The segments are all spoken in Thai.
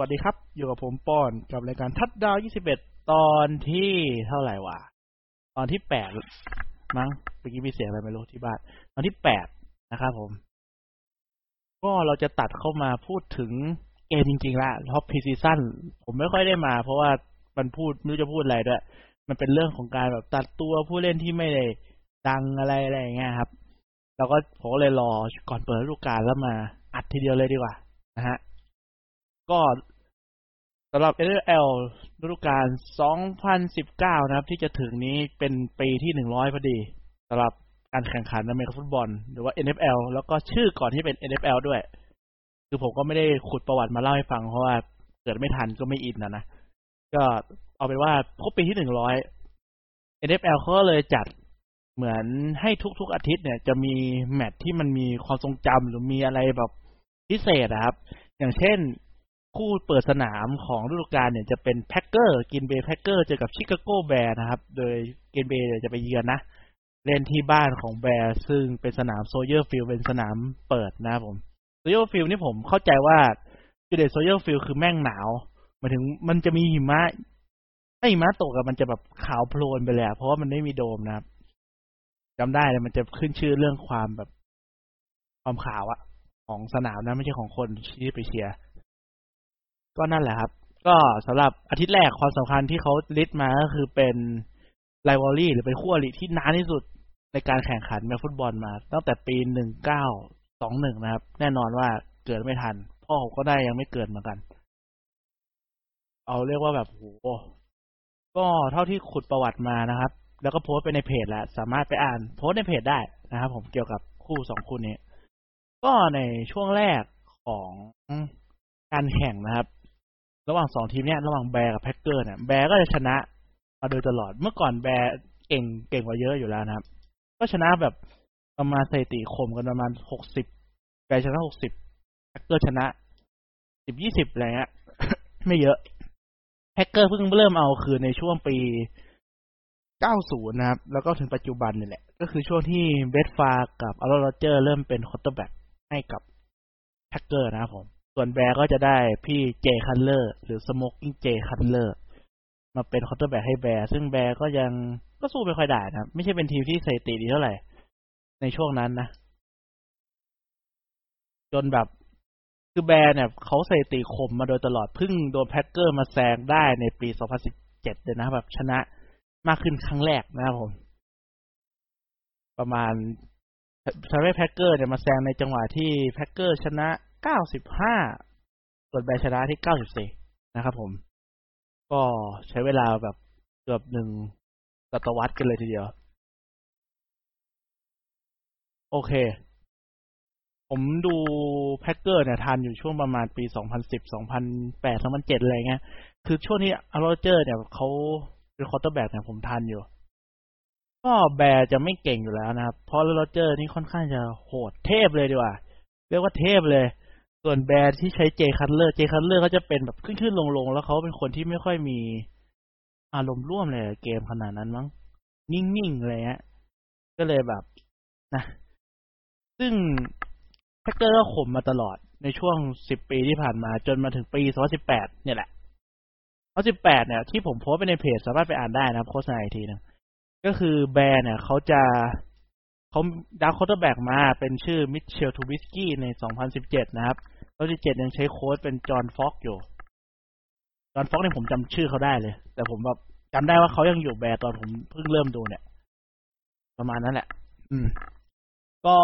สวัสดีครับ อยู่กับผมปอนกับรายการทัดดาว 21 ตอนที่เท่าไหร่วะ ตอนที่ 8 มั้งเมื่อกี้มีเสียงอะไรไม่รู้ที่บ้าน ตอนที่ 8 นะครับผม ก็เราจะตัดเข้ามาพูดถึงเกมจริงๆละท็อป preseason ผมไม่ค่อยได้มา เพราะว่ามันพูดไม่รู้จะพูดอะไรด้วย มันเป็นเรื่องของการแบบตัดตัวผู้เล่นที่ไม่ได้ดังอะไรอะไรอย่างเงี้ยครับเราก็ผมเลยรอก่อนเปิดฤดูกาลแล้วมาอัดทีเดียวเลยดีกว่านะฮะ ก็สำหรับ NFL ฤดูกาล 2019 นะครับ ที่จะถึงนี้เป็นปีที่ 100 พอดีสำหรับการแข่งขันอเมริกันฟุตบอล หรือว่า NFL แล้วก็ชื่อก่อนที่เป็น NFL ด้วย คือผมก็ไม่ได้ขุดประวัติมาเล่าให้ฟัง เพราะว่าเกิดไม่ทันก็ไม่อินนะนะ ก็เอาเป็นว่าครบปีที่ 100 NFL เขาเลยจัดเหมือนให้ทุกๆอาทิตย์เนี่ย จะมีแมตช์ที่มันมีความทรงจำหรือมีอะไรแบบพิเศษนะครับ อย่างเช่น คู่เปิดสนามของฤดูกาลเนี่ยจะเป็น Packers Green Bay Packers เจอกับ Chicago Bears นะครับ โดย Green Bay จะไปเยือนนะ เล่นที่บ้านของ Bears ซึ่งเป็นสนาม Soldier Field เป็นสนามเปิดนะผม Soldier Field นี่ผมเข้าใจว่าจุดเด่น Soldier Field คือแม่งหนาวหมายถึงมันจะมีหิมะถ้าหิมะตกอะมันจะแบบขาวโพลนไปเลยเพราะว่ามันไม่มีโดมนะครับจำได้เลยมันจะขึ้นชื่อเรื่องความแบบความขาวอะของสนามนะไม่ใช่ของคนที่ไปเชียร์ ก็นั่นแหละครับ ก็สำหรับอาทิตย์แรกความสำคัญที่เขาลิสต์มาก็คือเป็นไ i วอรี่หรือเป็นคู่อริที่นานที่สุดในการแข่งขันแมฟุตบอลมา ตั้งแต่ปีหนึ่งเก้าสองหนึ่งนะครับ แน่นอนว่าเกิดไม่ทัน พ่อผมก็ได้ยังไม่เกิดเหมือนกัน เอาเรียกว่าแบบโหก็เท่าที่ขุดประวัติมานะครับ แล้วก็โพสต์ไปในเพจแล้วสามารถไปอ่านโพสต์ในเพจได้นะครับ ผมเกี่ยวกับคู่สองคู่นี้ ก็ในช่วงแรกของการแข่งนะครับ ระหว่างสองทีมเนี้ยระหว่าง Bears กับ Packers เนี่ย Bears ก็จะชนะมาโดยตลอดเมื่อก่อน Bears เก่งเก่งกว่าเยอะอยู่แล้วนะครับ ก็ชนะแบบประมาณสถิติข่มกันประมาณหกสิบ Bears ชนะหกสิบ Packers ชนะสิบยี่สิบอะไรเงี้ยไม่เยอะ Packers เพิ่งเริ่มเอาคือในช่วงปีเก้าศูนย์นะครับ แล้วก็ถึงปัจจุบันนี่แหละ ก็คือช่วงที่ Brett Favre กับ Aaron Rodgers เริ่มเป็น quarterback ให้กับ Packers นะครับผม ส่วน Bears ก็จะได้พี่ Jay Cutler หรือ smoking Jay Cutler มาเป็น quarterback ให้ Bears ซึ่ง Bears ก็ยังก็สู้ไม่ค่อยได้นะครับไม่ใช่เป็นทีมที่สถิติดีเท่าไหร่ ในช่วงนั้นนะ จนแบบคือ Bears เนี่ยเขาสถิติข่มมาโดยตลอดพึ่งโดน Packers มาแซงได้ในปี 2017เลยนะแบบชนะมากขึ้นครั้งแรกนะครับผม ประมาณทำให้ Packers เนี่ยมาแซงในจังหวะที่ Packers ชนะ เก้าสิบห้าส่วนแบชนะที่เก้าสิบสี่นะครับผม ก็ใช้เวลาแบบเกือบหนึ่งศตวรรษกันเลยทีเดียว โอเค ผมดู Packers เนี่ยทันอยู่ช่วงประมาณปีสองพันสิบสองพันแปดสองพันเจ็ดอะไรเงี้ย คือช่วงที่ Aaron Rodgers เนี่ยเขาเป็น quarterback เนี่ยผมทันอยู่ ก็ Bears จะไม่เก่งอยู่แล้วนะครับ เพราะ Rodgers นี่ค่อนข้างจะโหดเทพเลยดีกว่า เรียกว่าเทพเลย ส่วน Bears ที่ใช้ Jay Cutler Jay Cutler ก็จะเป็นแบบขึ้นขึ้นลงลงแล้วเขาเป็นคนที่ไม่ค่อยมีอารมณ์ร่วมในเกมขนาดนั้นมั้ง นิ่งๆอะไรเงี้ยก็เลยแบบนะ ซึ่ง Packers ก็ข่มมาตลอดในช่วงสิบปีที่ผ่านมาจนมาถึงปีสองพันสิบแปดเนี่ยแหละสองสิบแปดเนี่ย ที่ผมโพสต์ไปในเพจสามารถไปอ่านได้นะครับโฆษณาอีกทีนึงก็คือ Bears เนี่ยเขาจะเขา draft quarterback มาเป็นชื่อ Mitchell Trubisky ใน2017นะครับ 2017ยังใช้โค้ดเป็น John Fox อยู่ John Fox เนี่ยผมจำชื่อเขาได้เลย แต่ผมแบบจำได้ว่าเขายังอยู่ Bears ตอนผมเพิ่งเริ่มดูเนี่ย ประมาณนั้นแหละ อืม ก็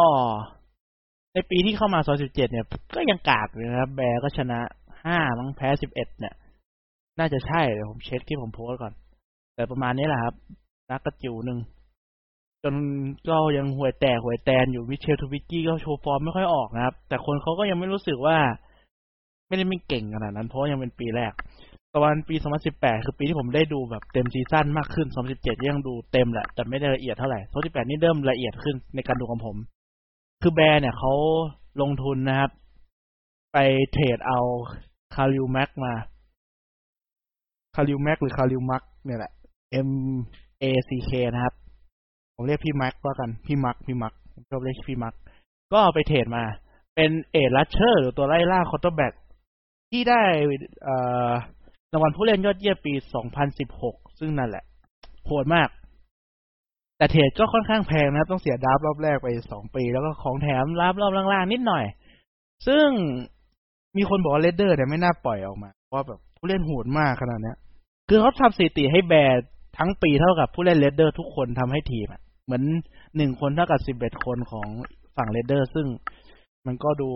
ในปีที่เข้ามา2017เนี่ย ก็ยังกากเลยนะครับ Bears ก็ชนะ5มั้งแพ้11เนี่ย น่าจะใช่เดี๋ยวผมเช็คที่ผมโพสต์ก่อน แต่ประมาณนี้แหละครับ นักกระจิ๋วหนึ่ง จนก็ยังห่วยแตกห่วยแตนอยู่ Mitchell Trubisky ก็โชว์ฟอร์มไม่ค่อยออกนะครับ แต่คนเขาก็ยังไม่รู้สึกว่า ไม่ได้ไม่เก่งขนาดนั้น เพราะยังเป็นปีแรกตอนปี 2018 คือปีที่ผมได้ดูแบบเต็ม season มากขึ้น 2017 ยังดูเต็มแหละ แต่ไม่ได้ละเอียดเท่าไหร่ 2018 นี่เริ่มละเอียดขึ้นในการดูของผม คือ Bears เนี่ยเขาลงทุนนะครับ ไป trade เอาKhalil Mack มา Khalil Mack หรือ Khalil Mack เนี่ยแหละ M A C K นะครับ ผมเรียกพี่ Mack ว่ากันพี่ Mack พี่ Mack ผมชอบเรียกพี่ Mack ก็ไป trade มา เป็น edge rusher หรือตัวไล่ล่า quarterback ที่ได้รางวัลผู้เล่นยอดเยี่ยมปี 2016 ซึ่งนั่นแหละโหดมาก แต่ trade ก็ค่อนข้างแพงนะครับต้องเสีย draft รอบแรกไปสองปี แล้วก็ของแถมดราฟต์รอบล่างๆ นิดหน่อย ซึ่งมีคนบอกว่า Raiders เนี่ยไม่น่าปล่อยออกมา เพราะแบบผู้เล่นโหดมากขนาดเนี้ยคือเขาทำสถิติให้ Bears ทั้งปีเท่ากับผู้เล่น Raiders ทุกคนทำให้ทีมอะ เหมือนหนึ่งคนเท่ากับสิบเอ็ดคนของฝั่ง Raiders ซึ่งมันก็ดู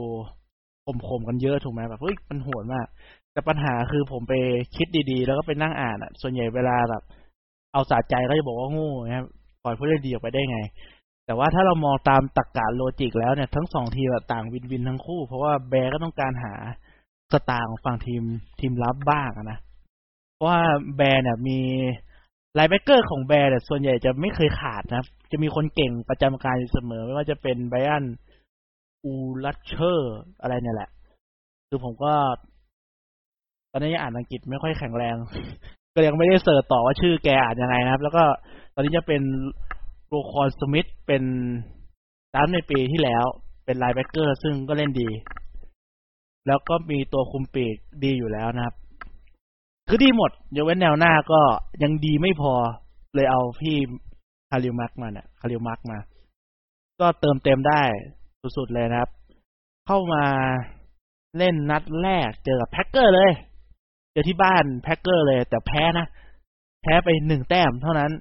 ข่มๆกันเยอะถูกไหมแบบเฮ้ยมันโหดมาก แต่ปัญหาคือผมไปคิดดีๆ แล้วก็ไปนั่งอ่านอะ ส่วนใหญ่เวลาแบบ เอาสะใจก็จะบอกว่าโง่นะครับปล่อยผู้เล่นดีออกไปได้ไง แต่ว่าถ้าเรามองตามตรรกะ logic แล้วเนี่ยทั้งสองทีมต่าง win-win ทั้งคู่ เพราะว่า Bears ก็ต้องการหา star ของฝั่งทีมทีมรับบ้างนะเพราะว่า Bears เนี่ยมี linebacker ของ Bears เนี่ยส่วนใหญ่จะไม่เคยขาดนะ จะมีคนเก่งประจำการอยู่เสมอ ไม่ว่าจะเป็น Brian Urlacher อะไรเนี่ยแหละ คือผมก็ ตอนนี้ยังอ่านอังกฤษไม่ค่อยแข็งแรง ก็ยังไม่ได้ search ต่อว่าชื่อแกอ่านยังไงนะครับ แล้วก็ตอนนี้จะเป็น Roquan Smith เป็นตามในปีที่แล้ว เป็น linebacker ซึ่งก็เล่นดี แล้วก็มีตัวคุมปีกดีอยู่แล้วนะครับ คือดีหมดยกเว้นแนวหน้าก็ยังดีไม่พอเลยเอาพี่ Khalil Mack มาเนี่ย Khalil Mack มา ก็เติมเต็มได้สุดๆเลยนะครับ เข้ามาเล่นนัดแรกเจอกับ Packers เลย เจอที่บ้าน Packers เลย แต่แพ้นะ แพ้ไปหนึ่งแต้มเท่านั้น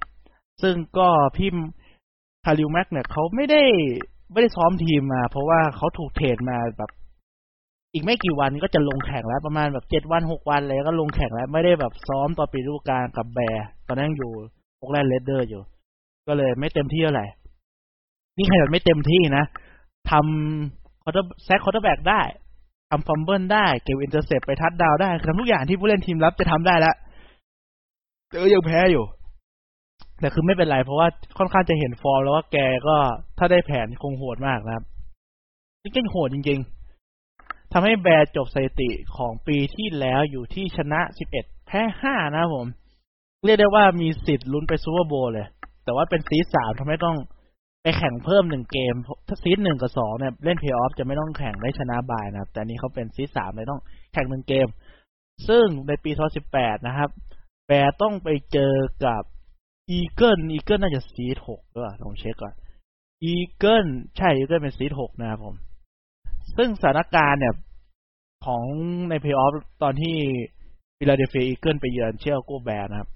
ซึ่งก็พี่ Khalil Mack เนี่ยเขาไม่ได้ไม่ได้ซ้อมทีมมา เพราะว่าเขาถูก trade มาแบบ อีกไม่กี่วันก็จะลงแข่งแล้วประมาณแบบเจ็ดวันหกวันเลยก็ลงแข่งแล้วไม่ได้แบบซ้อมตอน pre ฤดูกาลกับ Bears ตอนนั้นยังอยู่ Oakland Raiders อยู่ ก็เลยไม่เต็มที่เท่าไหร่นี่ขนาดไม่เต็มที่นะทำ quarter sack quarterback ได้ทำ fumble ได้เก็บ intercept ไป touchdown ได้คือทำทุกอย่างที่ผู้เล่นทีมรับจะทำได้แล้วแต่ก็ยังแพ้อยู่ แต่คือไม่เป็นไรเพราะว่าค่อนข้างจะเห็นฟอร์มแล้วว่าแกก็ถ้าได้แผนคงโหดมากนะครับนี่ก็โหดจริงๆ ทำให้ Bears จบสถิติของปีที่แล้วอยู่ที่ชนะ11แพ้5นะผม เรียกได้ว่ามีสิทธิ์ลุ้นไป Super Bowl เลย แต่ว่าเป็น seed สามทำให้ต้องไปแข่งเพิ่มหนึ่งเกม ถ้า seed หนึ่งกับสองเนี่ยเล่นเพย์ออฟจะไม่ต้องแข่งได้ชนะ bye นะครับ แต่นี้เขาเป็น seed สามเลยต้องแข่งหนึ่งเกม ซึ่งในปี 2018 นะครับ Bears ต้องไปเจอกับ Eagles Eagles น่าจะ seed หกด้วยลองเช็คก่อน Eagles ใช่ Eagles เป็น seed หกนะครับผม ซึ่งสถานการณ์เนี่ย ของในเพย์ออฟตอนที่ Philadelphia Eagles ไปเยือน Chicago Bears นะครับ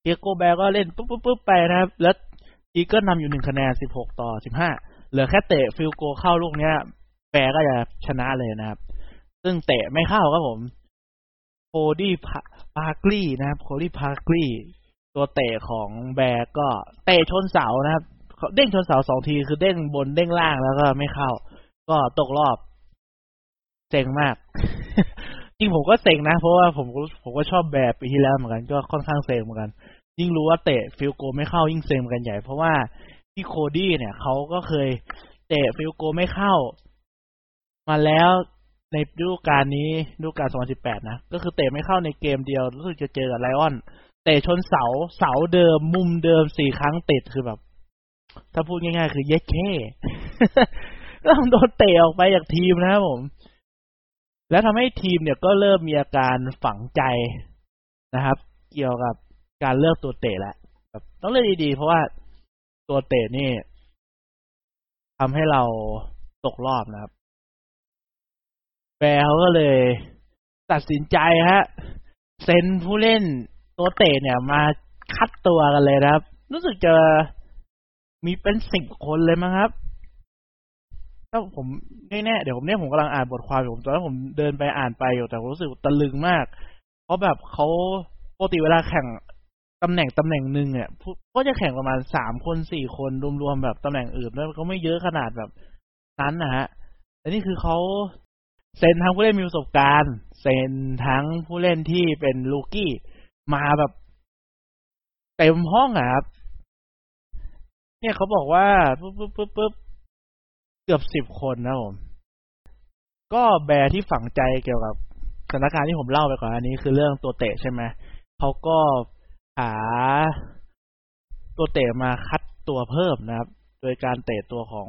Chicago Bears ก็เล่นปุ๊บปุ๊บปุ๊บไปนะครับ แล้ว Eagles นำอยู่หนึ่งคะแนนสิบหกต่อสิบห้าเหลือแค่เตะ field goal เข้าลูกเนี้ย Bears ก็จะชนะเลยนะครับ ซึ่งเตะไม่เข้าครับผม Cody Parkey นะครับ Cody Parkey ตัวเตะของ Bears ก็เตะชนเสานะครับเด้งชนเสาสองทีคือเด้งบนเด้งล่างแล้วก็ไม่เข้า ก็ตกรอบ เซ็งมาก จริงผมก็เซ็งนะ เพราะว่าผมผมก็ชอบแบบปีที่แล้วเหมือนกันก็ค่อนข้างเซ็งเหมือนกัน ยิ่งรู้ว่าเตะ field goal ไม่เข้ายิ่งเซ็งเหมือนกันใหญ่ เพราะว่าที่ Cody เนี่ยเขาก็เคยเตะ field goal ไม่เข้า มาแล้วในฤดูกาลนี้ฤดูกาล 2018 นะ ก็คือเตะไม่เข้าในเกมเดียว รู้สึกจะเจอกับ Lions เตะชนเสา เสาเดิม มุมเดิมสี่ครั้งติด คือแบบ ถ้าพูดง่ายๆ คือเย็ดแค่ต้องโดนเตะออกไปจากทีมนะครับผม แล้วทำให้ทีมเนี่ยก็เริ่มมีอาการฝังใจนะครับ เกี่ยวกับการเลือกตัวเตะแล้วต้องเลือกดีๆ เพราะว่าตัวเตะนี่ทำให้เราตกรอบนะครับแบร์เขาก็เลยตัดสินใจฮะเซ็นผู้เล่นตัวเตะเนี่ยมาคัดตัวกันเลยนะครับ รู้สึกจะมีเป็นสิบคนเลยมั้งครับ ถ้าผมแน่ๆเดี๋ยวผมเนี่ยผมกำลังอ่านบทความอยู่ผมตอนนั้นผมเดินไปอ่านไปอยู่แต่ผมรู้สึกตะลึงมาก เพราะแบบเขาปกติเวลาแข่งตำแหน่งตำแหน่งหนึ่งเนี่ยก็จะแข่งประมาณสามคนสี่คนรวมๆแบบตำแหน่งอื่นแล้วก็ไม่เยอะขนาดแบบนั้นนะฮะแต่นี่คือเขาเซ็นทั้งผู้เล่นมีประสบการณ์เซ็นทั้งผู้เล่นที่เป็นลูกี้มาแบบเต็มห้องอะครับเนี่ยเขาบอกว่าปุ๊บปุ๊บปุ๊บปุ๊บ กือบสิบคนนะผม ก็แบร์ที่ฝังใจเกี่ยวกับสถานการณ์ที่ผมเล่าไปก่อนอันนี้คือเรื่องตัวเตะใช่ไหมเขาก็หาตัวเตะมาคัดตัวเพิ่มนะครับ โดยการเตะตัวของ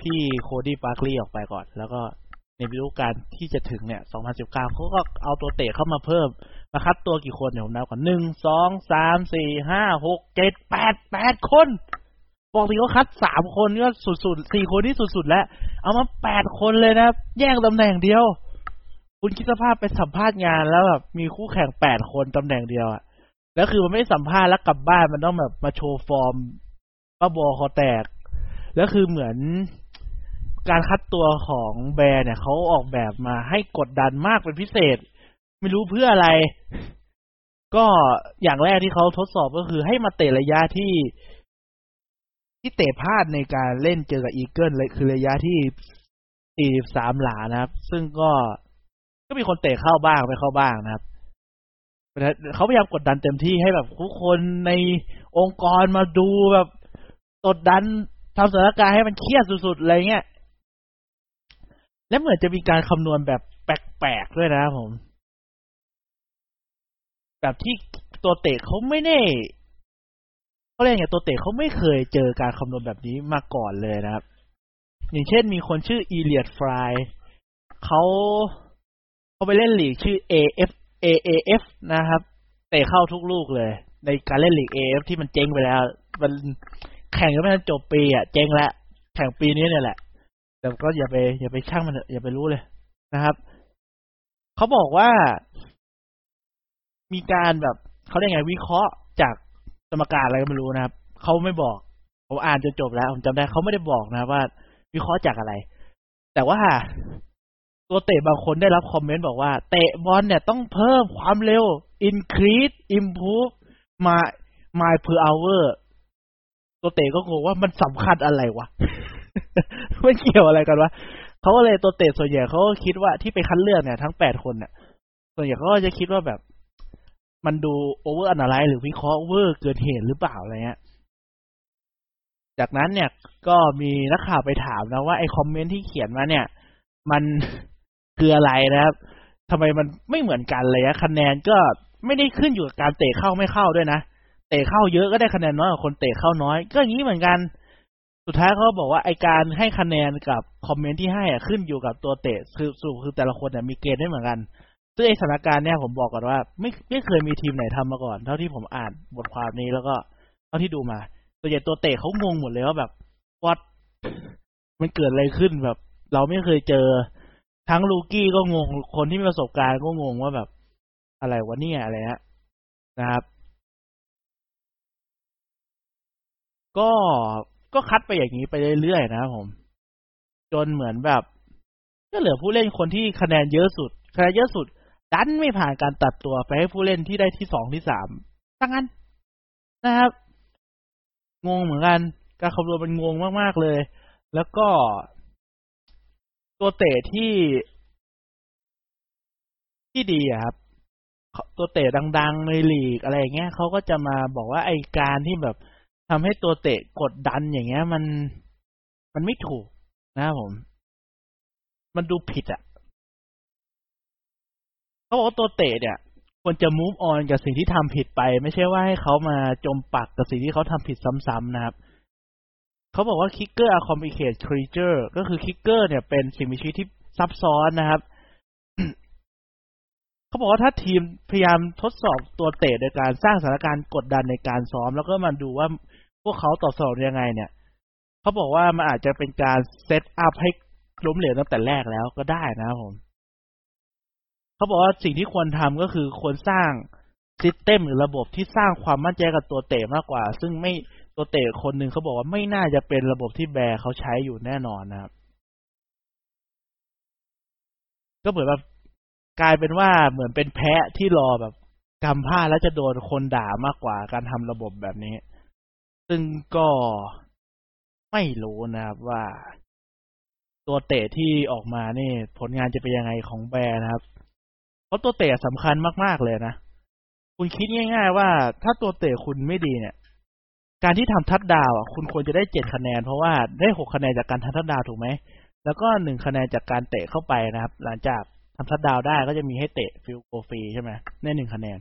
พี่โคดี้ปาร์คลีออกไปก่อน แล้วก็ในฤดูกาลที่จะถึงเนี่ย 2019เขาก็เอาตัวเตะเข้ามาเพิ่ม มาคัดตัวกี่คนเนี่ยผมนับก่อนหนึ่ง สอง สาม สี่ ห้า หก เจ็ด แปด แปดคน ปกติเขาคัดสามคนก็สุดๆสี่คนที่สุดๆแล้ว เอามาแปดคนเลยนะ แย่งตำแหน่งเดียว คุณคิดสภาพไปสัมภาษณ์งานแล้วแบบมีคู่แข่งแปดคนตำแหน่งเดียวอะแล้วคือมันไม่สัมภาษณ์แล้วกลับบ้านมันต้องแบบมาโชว์ฟอร์มป้าบอคอแตก แล้วคือเหมือนการคัดตัวของแบร์เนี่ยเขาออกแบบมาให้กดดันมากเป็นพิเศษ ไม่รู้เพื่ออะไร ก็อย่างแรกที่เขาทดสอบก็คือให้มาเตะระยะที่ ที่เตะพลาดในการเล่นเจอกับอีเกิลเลยคือระยะที่ 43 หลานะครับ ซึ่งก็ก็มีคนเตะเข้าบ้างไม่เข้าบ้างนะครับเขาพยายามกดดันเต็มที่ให้แบบทุกคนในองค์กรมาดูแบบกดดันทำสถานการณ์ให้มันเครียดสุดๆอะไรเงี้ย และเหมือนจะมีการคำนวณแบบแปลกๆด้วยนะครับผม แบบที่ตัวเตะเขาไม่ได้ เขาเรียกไงตัวเตะเขาไม่เคยเจอการคำนวณแบบนี้มาก่อนเลยนะครับ อย่างเช่นมีคนชื่ออีเลียดฟรายเขาเขาไปเล่นลีกชื่อ AF AAF นะครับ เตะเข้าทุกลูกเลย ในการเล่นลีก AF ที่มันเจ๊งไปแล้ว มันแข่งกันไม่ทันจบปีอะ เจ๊งแล้วแข่งปีนี้เนี่ยแหละ แต่ก็อย่าไป อย่าไปช่างมันอย่าไปรู้เลยนะครับเขาบอกว่า มีการแบบเขาเรียกไงวิเคราะห์จาก มการอะไรก็ไม่รู้นะครับเขาไม่บอกผมอ่านจนจบแล้วผมจำได้เขาไม่ได้บอกนะว่า วิเคราะห์จากอะไร แต่ว่าตัวเตะบางคนได้รับ comment บอกว่า เตะบอลเนี่ยต้องเพิ่มความเร็ว increase improve my mile per hour ตัวเตะก็งงว่ามันสำคัญอะไรวะ มันเกี่ยวอะไรกันวะเขาก็เลยตัวเตะส่วนใหญ่เขาก็คิดว่าที่ไปคัดเลือกเนี่ยทั้งแปดคนเนี่ยส่วนใหญ่เขาก็จะคิดว่าแบบ มันดู over analyze หรือวิเคราะห์เวอร์เกินเหตุหรือเปล่าอะไรเงี้ยจากนั้นเนี่ยก็มีนักข่าวไปถามนะว่าไอ้คอมเมนต์ที่เขียนมาเนี่ย มันคืออะไรนะครับทำไมมันไม่เหมือนกันเลยคะแนนก็ไม่ได้ขึ้นอยู่กับการเตะเข้าไม่เข้าด้วยนะเตะเข้าเยอะก็ได้คะแนนน้อยกว่าคนเตะเข้าน้อย ก็อย่างนี้เหมือนกันสุดท้ายเขาบอกว่าไอการให้คะแนนกับคอมเมนต์ที่ให้อะขึ้นอยู่กับตัวเตะคือสูคือแต่ละคนเนี่ยมีเกณฑ์ไม่เหมือนกัน ซึ่งไอสถานการณ์เนี่ยผมบอกก่อนว่า ไม่ไม่เคยมีทีมไหนทำมาก่อน เท่าที่ผมอ่านบทความนี้แล้วก็เท่าที่ดูมาตัวใหญ่ตัวเตะเขางงหมดเลยว่าแบบวัดมันเกิดอะไรขึ้นแบบ เราไม่เคยเจอ ทั้งลูกี้ก็งงคนที่มีประสบการณ์ก็งงว่าแบบ อะไรวะเนี่ยอะไรฮะนะครับ ก็ก็คัดไปอย่างนี้ไปเรื่อยๆนะครับผม จนเหมือนแบบ ก็เหลือผู้เล่นคนที่คะแนนเยอะสุดคะแนนเยอะสุด ดันไม่ผ่านการตัดตัวไปให้ผู้เล่นที่ได้ที่สองที่สามตั้งนั้นนะครับ งงเหมือนกัน การคำนวณมันงงมากๆเลย แล้วก็ตัวเตะที่ที่ดีอะครับ ตัวเตะดัง ๆ ในลีกอะไรอย่างเงี้ยเขาก็จะมาบอกว่าไอการที่แบบทำให้ตัวเตะกดดันอย่างเงี้ย มันมันไม่ถูกนะครับผม มันดูผิดอะ เขาบอกว่าตัวเตะเนี่ยควรจะ move on กับสิ่งที่ทำผิดไป ไม่ใช่ว่าให้เขามาจมปักกับสิ่งที่เขาทำผิดซ้ำๆนะครับเขาบอกว่าคิกเกอร์ are complicated creature ก็คือ kicker เนี่ยเป็นสิ่งมีชีวิตที่ซับซ้อนนะครับเขาบอกว่าถ้าทีมพยายามทดสอบตัวเตะโดยการสร้างสถานการณ์กดดันในการซ้อม แล้วก็มาดูว่าพวกเขาตอบสนองยังไง เนี่ย เขาบอกว่ามันอาจจะเป็นการ set up ให้ล้มเหลวตั้งแต่แรกแล้วก็ได้นะครับผม เขาบอกว่าสิ่งที่ควรทำก็คือควรสร้างซิสเต็มหรือระบบที่สร้างความมั่นใจกับตัวเตะมากกว่า ซึ่งไม่ตัวเตะคนหนึ่งเขาบอกว่าไม่น่าจะเป็นระบบที่แบร์เขาใช้อยู่แน่นอนนะครับ ก็เหมือนแบบกลายเป็นว่าเหมือนเป็นแพะที่รอแบบกำผ้าแล้วจะโดนคนด่ามากกว่าการทำระบบแบบนี้ ซึ่งก็ไม่รู้นะครับว่า ตัวเตะที่ออกมานี่ ผลงานจะเป็นยังไงของ Bears นะครับ เพราะตัวเตะสำคัญมากๆเลยนะ คุณคิดง่าย ๆ ว่าถ้าตัวเตะคุณไม่ดีเนี่ย การที่ทำทัดดาวอะคุณควรจะได้เจ็ดคะแนน เพราะว่าได้หกคะแนนจากการทำทัดดาวถูกไหม แล้วก็หนึ่งคะแนนจากการเตะเข้าไปนะครับ หลังจากทำทัดดาวได้ก็จะมีให้เตะ field goal ฟรีใช่ไหมในหนึ่งคะแนน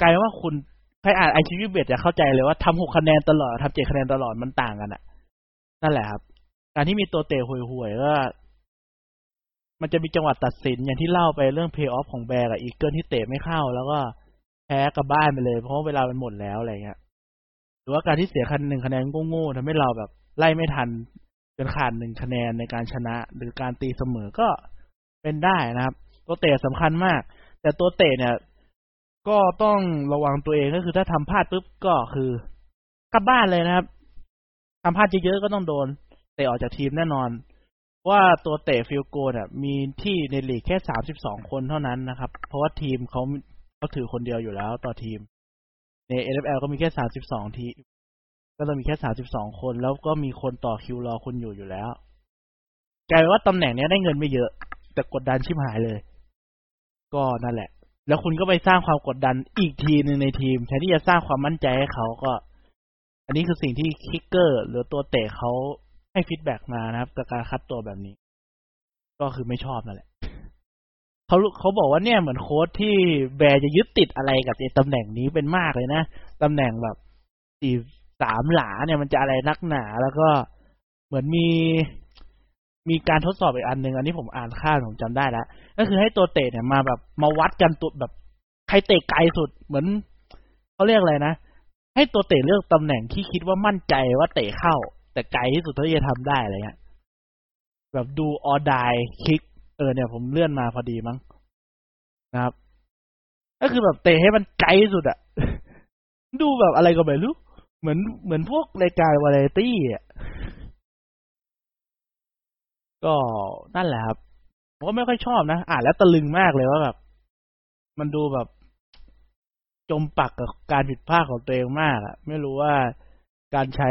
กลายว่าคุณใครอ่านไอคิวิเบจะเข้าใจเลยว่าทำหกคะแนนตลอดทำเจ็ดคะแนนตลอดมันต่างกันอะนั่นแหละครับ การที่มีตัวเตะห่วยๆก็ มันจะมีจังหวะตัดสินอย่างที่เล่าไปเรื่องเพย์ออฟของ Bears กับ Eagles ที่เตะไม่เข้า แล้วก็แพ้กลับบ้านไปเลย เพราะเวลามันหมดแล้วอะไรเงี้ยหรือว่าการที่เสียคะแนนหนึ่งคะแนนโง่ๆทำให้เราแบบไล่ไม่ทันจนขาดหนึ่งคะแนนในการชนะ หรือการตีเสมอก็เป็นได้นะครับ ตัวเตะสำคัญมาก แต่ตัวเตะเนี่ย ก็ต้องระวังตัวเองก็คือถ้าทำพลาดปุ๊บก็คือกลับบ้านเลยนะครับทำพลาดเยอะๆก็ต้องโดนเตะออกจากทีมแน่นอน ว่าตัวเตะ field goal เนี่ยมีที่ในลีกแค่สามสิบสองคนเท่านั้นนะครับ เพราะว่าทีมเขาเขาถือคนเดียวอยู่แล้วต่อทีม ใน NFL ก็มีแค่สามสิบสองทีม ก็ต้องมีแค่สามสิบสองคน แล้วก็มีคนต่อคิวรอคุณอยู่อยู่แล้วกลายเป็นว่าตำแหน่งนี้ได้เงินไม่เยอะ แต่กดดันชิบหายเลย ก็นั่นแหละ แล้วคุณก็ไปสร้างความกดดันอีกทีหนึ่งในทีมแทนที่จะสร้างความมั่นใจให้เขาก็ อันนี้คือสิ่งที่ kicker หรือตัวเตะเขา ให้ feedback มานะครับกับการคัดตัวแบบนี้ ก็คือไม่ชอบนั่นแหละเขาเขาบอกว่าเนี่ยเหมือนโค้ชที่ Bears จะยึดติดอะไรกับตำแหน่งนี้เป็นมากเลยนะตำแหน่งแบบสี่สามหลาเนี่ยมันจะอะไรนักหนา แล้วก็เหมือนมีมีการทดสอบอีกอันหนึ่งอันนี้ผมอ่านค่าผมจำได้แล้วก็คือให้ตัวเตะเนี่ยมาแบบมาวัดกันตัวแบบใครเตะไกลสุดเหมือนเขาเรียกอะไรนะให้ตัวเตะเลือกตำแหน่งที่คิดว่ามั่นใจว่าเตะเข้า แต่ไกลที่สุดเท่าที่จะทำได้อะไรเงี้ยแบบดูออดายคลิก เออเนี่ยผมเลื่อนมาพอดีมั้งนะครับ ก็คือแบบเตะให้มันไกลสุดอะดูแบบอะไรก็ไม่รู้ เหมือนเหมือนพวกรายการวาไรตี้อะก็นั่นแหละครับผมก็ไม่ค่อยชอบนะ อ่านแล้วตะลึงมากเลยว่าแบบ มันดูแบบ จมปักกับการผิดพลาดของตัวเองมากอะไม่รู้ว่าการใช้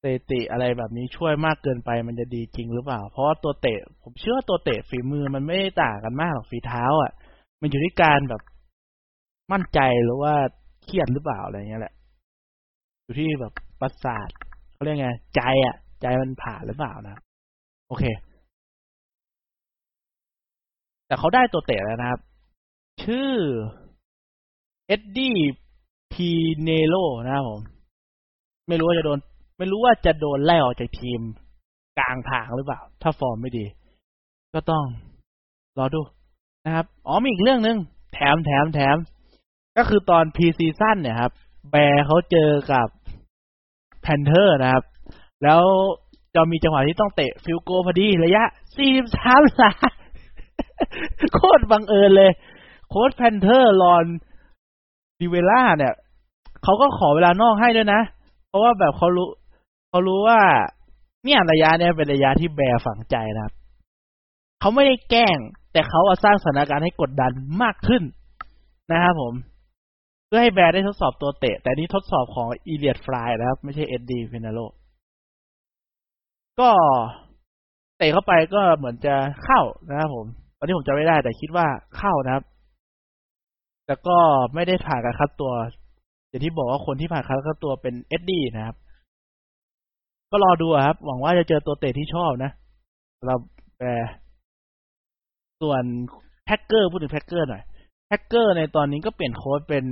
เตติอะไรแบบนี้ช่วยมากเกินไปมันจะดีจริงหรือเปล่า เพราะว่าตัวเตะ ผมเชื่อตัวเตะฝีมือมันไม่ได้ต่างกันมากหรอกฝีเท้า อะ มันอยู่ที่การแบบมั่นใจหรือว่าเครียดหรือเปล่าอะไรเงี้ยแหละ อยู่ที่แบบประสาทเขาเรียกไงใจอะ ใจมันผ่านหรือเปล่านะ โอเค แต่เขาได้ตัวเตะแล้วนะครับ ชื่อเอ็ดดี้พีเนโลนะครับผม ไม่รู้ว่าจะโดน ไม่รู้ว่าจะโดนไล่ออกจากทีมกลางทางหรือเปล่า ถ้าฟอร์มไม่ดี ก็ต้องรอดูนะครับ อ๋อมีอีกเรื่องหนึ่งแถมแถมแถม ก็คือตอน preseason เนี่ยครับ Bears เขาเจอกับ Panthers นะครับ แล้วจะมีจังหวะที่ต้องเตะ field goal พอดีระยะสี่สิบสามหลาโคตรบังเอิญเลย โค้ช Panthers Ron Rivera เนี่ย เขาก็ขอเวลานอกให้ด้วยนะ เพราะว่าแบบเขารู้ เขารู้ว่า เนี่ยระยะเนี่ยเป็นระยะที่ Bears ฝังใจนะครับเขาไม่ได้แกล้ง แต่เขาเอาสร้างสถานการณ์ให้กดดันมากขึ้นนะครับผม เพื่อให้ Bears ได้ทดสอบตัวเตะ แต่นี่ทดสอบของ Elliott Fry นะครับ ไม่ใช่ Eddy Pineiro ก็เตะเข้าไปก็เหมือนจะเข้านะครับผม ตอนนี้ผมจะไม่ได้แต่คิดว่าเข้านะครับแต่ก็ไม่ได้ผ่านการคัดตัว อย่างที่บอกว่าคนที่ผ่านการคัดตัวเป็นเอ็ดดี้นะครับ ก็รอดูครับ หวังว่าจะเจอตัวเตะที่ชอบนะเหล่า Bear ส่วน Packer พูดถึง Packer หน่อย Packer ในตอนนี้ก็เปลี่ยนโค้ชเป็น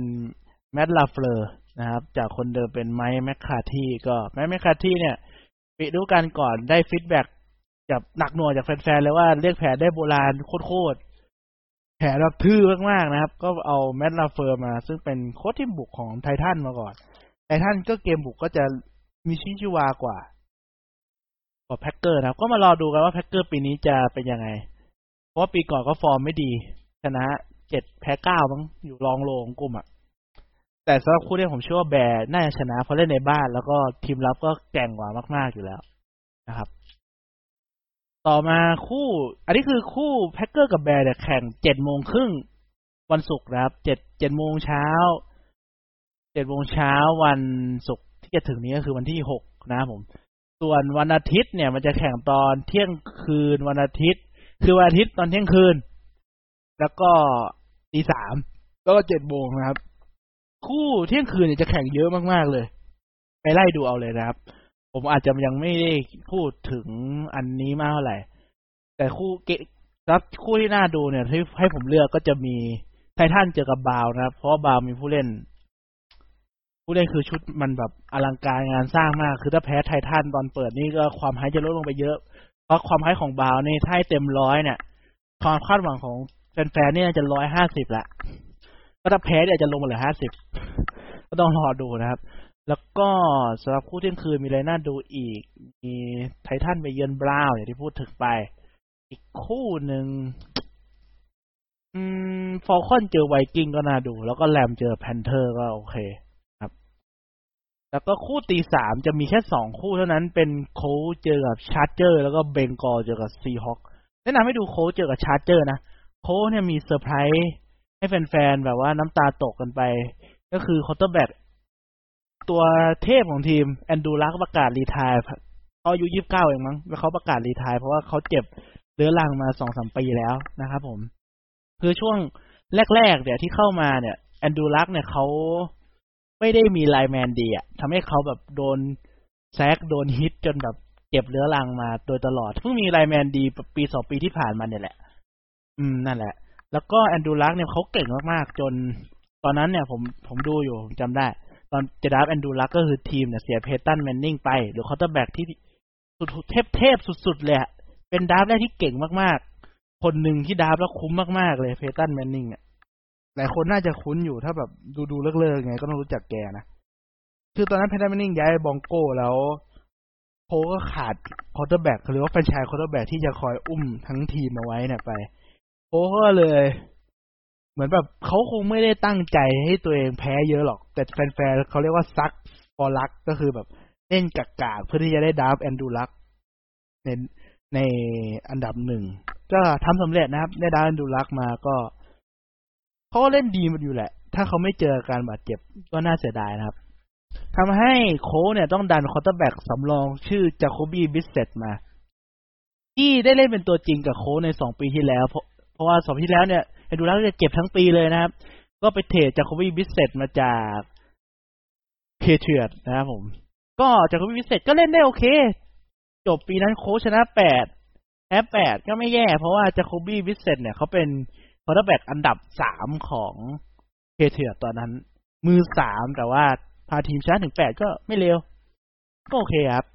Matt LaFleur นะครับ จากคนเดิมเป็น Mike McCarthy ก็ Mike McCarthy เนี่ยปีก่อนได้ feedback จากหนักหน่วงจากแฟนๆเลยว่าเรียกแผนได้โบราณโคตรแผนแบบทื่อมากๆนะครับ ก็เอา Matt LaFleur มา ซึ่งเป็นโค้ชทีมบุกของไททันมาก่อน ไททันก็เกมบุกก็จะ มีชีวิตชีวากว่ากว่า Packer นะครับ ก็มารอดูกันว่า Packer ปีนี้จะเป็นยังไง เพราะว่าปีก่อนก็ฟอร์มไม่ดี ชนะเจ็ดแพ้เก้ามั้งอยู่รองโหล่กลุ่มอะ แต่สำหรับคู่นี้ผมเชื่อว่า Bear น่าจะชนะเพราะเล่นในบ้าน แล้วก็ทีมรับก็แกร่งกว่ามาก ๆอยู่แล้วนะครับ ต่อมาคู่ อันนี้คือคู่แพ็กเกอร์กับแบร์เนี่ยแข่งเจ็ดโมงครึ่งวันศุกร์นะครับเจ็ดเจ็ดโมงเช้าเจ็ดโมงเช้าวันศุกร์ จะถึงนี้ก็คือวันที่หกนะผม ส่วนวันอาทิตย์เนี่ย มันจะแข่งตอนเที่ยงคืนวันอาทิตย์ คือวันอาทิตย์ตอนเที่ยงคืน แล้วก็ตีสามแล้วก็เจ็ดโมงนะครับ คู่เที่ยงคืนเนี่ยจะแข่งเยอะมากๆเลย ไปไล่ดูเอาเลยนะครับ ผมอาจจะยังไม่ได้พูดถึงอันนี้มากเท่าไหร่ แต่คู่เกรับคู่ที่น่าดูเนี่ยที่ให้ผมเลือกก็จะมีไททันเจอกับบาวนะครับ เพราะบาวมีผู้เล่น ผู้เล่นคือชุดมันแบบอลังการงานสร้างมาก คือถ้าแพ้ไททันตอนเปิดนี่ก็ความหายจะลดลงไปเยอะ เพราะความคาดของบาวนี่ถ้าให้เต็มร้อยเนี่ยความคาดหวังของแฟนๆเนี่ยจะร้อยห้าสิบละก็ถ้าแพ้เนี่ยจะลงมาเหลือห้าสิบก็ต้องรอดูนะครับ แล้วก็สำหรับคู่เที่ยงคืนมีอะไรน่าดูอีก มีไททันไปเยือน Brown อย่างที่พูดถึงไป อีกคู่หนึ่งอืม Falcon เจอไวกิ้งก็น่าดู แล้วก็แรมเจอ Panther ก็โอเค แล้วก็คู่ตีสามจะมีแค่สองคู่เท่านั้นเป็น Colts เจอกับ Charger แล้วก็ Bengal เจอกับ Seahawkแนะนำให้ดู Colts เจอกับ Charger นะ Colts เนี่ยมีเซอร์ไพรส์ให้แฟนๆแบบว่าน้ำตาตกกันไป ก็คือ quarterback ตัวเทพของทีม Andrew Luck ประกาศ retire เขาอายุยี่สิบเก้าเองมั้งแล้วเขาประกาศ retire เพราะว่าเขาเจ็บเรื้อรังมาสองสามปีแล้วนะครับผม คือช่วงแรกๆเนี่ยที่เข้ามาเนี่ย Andrew Luck เนี่ยเขา ไม่ได้มี lineman ดีอะทำให้เขาแบบโดนsack โดนฮิตจนแบบเจ็บเรื้อรังมาโดยตลอด เพิ่งมี lineman ดีปีสองปีที่ผ่านมาเนี่ยแหละ อืมนั่นแหละ แล้วก็ Andrew Luck เนี่ยเขาเก่งมากๆ จนตอนนั้นเนี่ยผมผมดูอยู่ผมจำได้ ตอนจะ draft Andrew Luck ก็คือทีมเนี่ยเสีย Peyton Manning ไป หรือ quarterback ที่สุดเทพเทพสุดๆเลยอะเป็น draft แรกที่เก่งมากๆ คนหนึ่งที่ draft แล้วคุ้มมากๆเลย Peyton Manning อะ หลายคนน่าจะคุ้นอยู่ถ้าแบบดูดูลึกๆไงก็ต้องรู้จักแกนะ คือตอนนั้น Peyton Manning ย้าย Bronco แล้ว Colts ก็ขาด quarterback หรือว่า franchise quarterback ที่จะคอยอุ้มทั้งทีมเอาไว้เนี่ยไปโคก็เลย เหมือนแบบเขาคงไม่ได้ตั้งใจให้ตัวเองแพ้เยอะหรอก แต่แฟนๆเขาเรียกว่า Suck for Luck ก็คือแบบเล่นกากๆเพื่อที่จะได้ draft Andrew Luck ในในอันดับหนึ่ง ก็ทำสำเร็จนะครับ ได้ draft Andrew Luck มาก็ เขาก็เล่นดีมันอยู่แหละ ถ้าเขาไม่เจอการบาดเจ็บก็น่าเสียดายนะครับทำให้ Colts เนี่ยต้องดัน quarterback สำรองชื่อ Jacoby Brissett มา ที่ได้เล่นเป็นตัวจริงกับโค้ในสองปีที่แล้ว เพราะเพราะว่าสองปีที่แล้วเนี่ย Andrew Luck เจ็บทั้งปีเลยนะครับ ก็ไป trade Jacoby Brissett มาจาก Patriot นะครับผม ก็ Jacoby Brissett ก็เล่นได้โอเค จบปีนั้นโค้ชนะแปดแพ้แปดก็ไม่แย่ เพราะว่า Jacoby Brissett เนี่ยเขาเป็น quarterback อันดับสามของ Patriot ตอนนั้น มือสามแต่ว่าพาทีมชนะถึงแปดก็ไม่เลว ก็โอเคครับ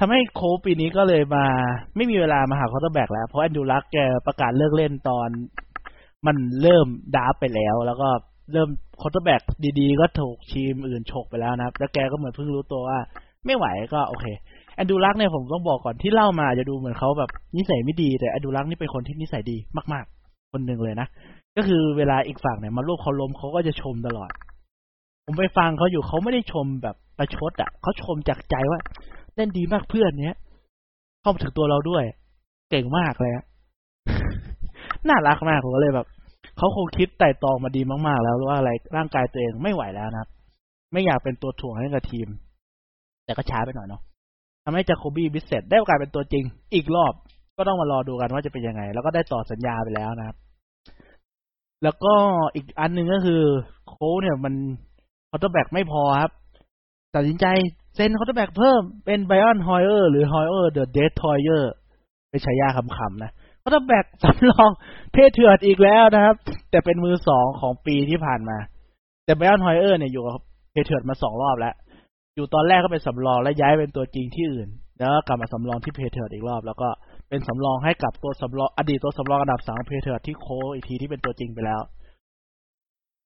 ทำให้โคปีนี้ก็เลยมา ไม่มีเวลามาหา quarterback แล้ว เพราะ Andrew Luck แกประกาศเลิกเล่นตอนมันเริ่ม draft ไปแล้ว แล้วก็เริ่ม quarterback ดีๆ ก็ถูกทีมอื่นฉกไปแล้วนะครับ แล้วแกก็เหมือนเพิ่งรู้ตัวว่า ไม่ไหวก็โอเคแอนดูลักเนี่ยผมต้องบอกก่อนที่เล่ามาจะดูเหมือนเขาแบบนิสัยไม่ดีแต่แอนดูลักนี่เป็นคนที่นิสัยดีมากๆ คนหนึ่งเลยนะ ก็คือเวลาอีกฝั่งเนี่ยมาลูกเขาล้มเขาก็จะชมตลอด ผมไปฟังเขาอยู่เขาไม่ได้ชมแบบประชดอะเขาชมจากใจว่าเล่นดีมากเพื่อนเนี้ยเข้ามาถึงตัวเราด้วย เก่งมากเลยอะน่ารักมากผมก็เลยแบบเขาคงคิดไต่ตองมาดีมากๆ แล้วว่าอะไรร่างกายตัวเองไม่ไหวแล้วนะไม่อยากเป็นตัวถ่วงให้กับทีม แต่ก็ช้าไปหน่อยเนาะทำให้ Jacoby Brissett ได้โอกาสเป็นตัวจริงอีกรอบ ก็ต้องมารอดูกันว่าจะเป็นยังไง แล้วก็ได้ต่อสัญญาไปแล้วนะครับ แล้วก็อีกอันหนึ่งก็คือ Colts เนี่ยมัน quarterback ไม่พอครับตัดสินใจเซ็น quarterback เพิ่มเป็น Brian Hoyer หรือ Hoyer the Destroyer เป็นฉายาขำๆนะ quarterback สำรองPatriot อีกแล้วนะครับ แต่เป็นมือสองของปีที่ผ่านมา แต่ Brian Hoyer เนี่ยอยู่กับ Patriot มาสองรอบแล้ว อยู่ตอนแรกก็เป็นสำรองแล้วย้ายเป็นตัวจริงที่อื่น แล้วก็กลับมาสำรองที่ Patriot อีกรอบ แล้วก็ เป็นสำรองให้กับตัวสำรองอดีตตัวสำรองอันดับสาม Patriot ที่ Colts อีกทีที่เป็นตัวจริงไปแล้ว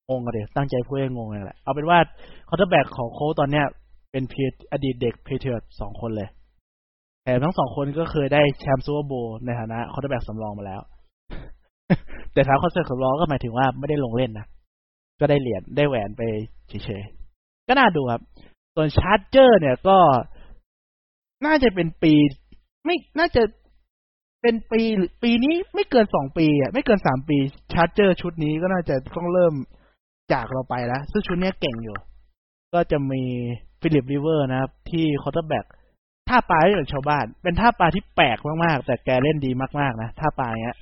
งงกันเดี๋ยวตั้งใจพูดให้งงเลยแหละเอาเป็นว่า quarterback ของ Colts ตอนเนี้ยเป็นเพอดีตเด็ก Patriot สองคนเลยแถมทั้งสองคนก็เคยได้แชมป์ Super Bowl ในฐานะ quarterback สำรองมาแล้ว แต่ถ้า quarter สำรองก็หมายถึงว่าไม่ได้ลงเล่นนะก็ได้เหรียญได้แหวนไปเฉยๆก็น่าดูครับ ส่วน Charger เนี่ยก็น่าจะเป็นปี ไม่น่าจะ เป็นปีปีนี้ไม่เกินสองปีอะไม่เกินสามปี Charger ชุดนี้ก็น่าจะต้องเริ่มจากลาไปแล้ว ซึ่งชุดนี้เก่งอยู่ ก็จะมี Philip Rivers นะครับ ที่ quarterback ท่าปาไม่เหมือนชาวบ้าน เป็นท่าปาที่แปลกมากๆ แต่แกเล่นดีมากๆนะท่าปาเนี้ย